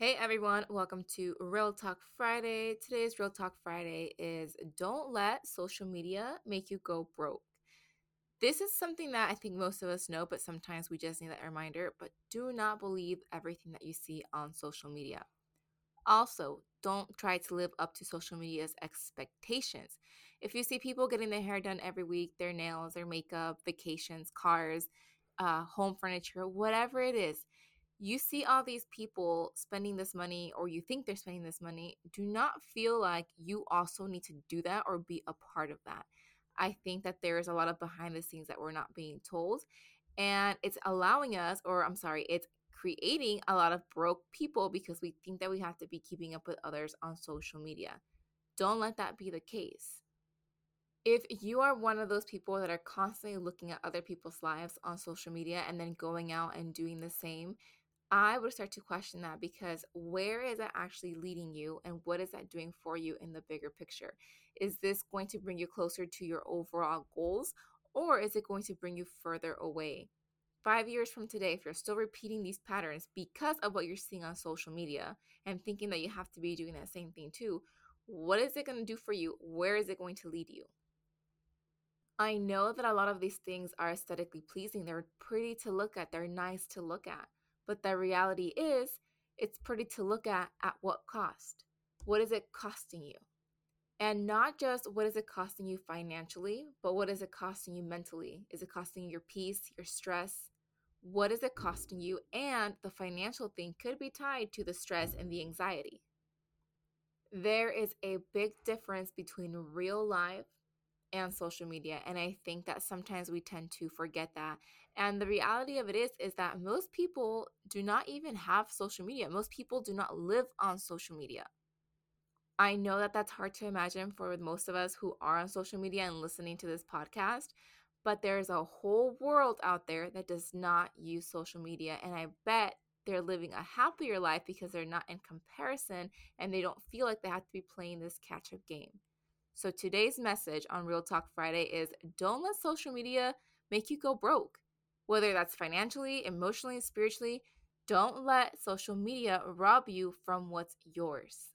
Hey everyone, welcome to Real Talk Friday. Today's Real Talk Friday is don't let social media make you go broke. This is something that I think most of us know, but sometimes we just need that reminder. But do not believe everything that you see on social media. Also, don't try to live up to social media's expectations. If you see people getting their hair done every week, their nails, their makeup, vacations, cars, uh, home furniture, whatever it is, you see all these people spending this money or you think they're spending this money, do not feel like you also need to do that or be a part of that. I think that there is a lot of behind the scenes that we're not being told. And it's allowing us, or I'm sorry, it's creating a lot of broke people because we think that we have to be keeping up with others on social media. Don't let that be the case. If you are one of those people that are constantly looking at other people's lives on social media and then going out and doing the same, I would start to question that because where is that actually leading you and what is that doing for you in the bigger picture? Is this going to bring you closer to your overall goals or is it going to bring you further away? Five years from today, if you're still repeating these patterns because of what you're seeing on social media and thinking that you have to be doing that same thing too, what is it going to do for you? Where is it going to lead you? I know that a lot of these things are aesthetically pleasing. They're pretty to look at, they're nice to look at. But the reality is, it's pretty to look at at what cost? What is it costing you? And not just what is it costing you financially, but what is it costing you mentally? Is it costing you your peace, your stress? What is it costing you? And the financial thing could be tied to the stress and the anxiety. There is a big difference between real life and social media and i think that sometimes we tend to forget that and the reality of it is is that most people do not even have social media. Most people do not live on social media. I know that that's hard to imagine for most of us who are on social media and listening to this podcast but there's a whole world out there that does not use social media and i bet they're living a happier life because they're not in comparison and they don't feel like they have to be playing this catch up game so today's message on Real Talk Friday is don't let social media make you go broke. Whether that's financially, emotionally, spiritually, don't let social media rob you from what's yours.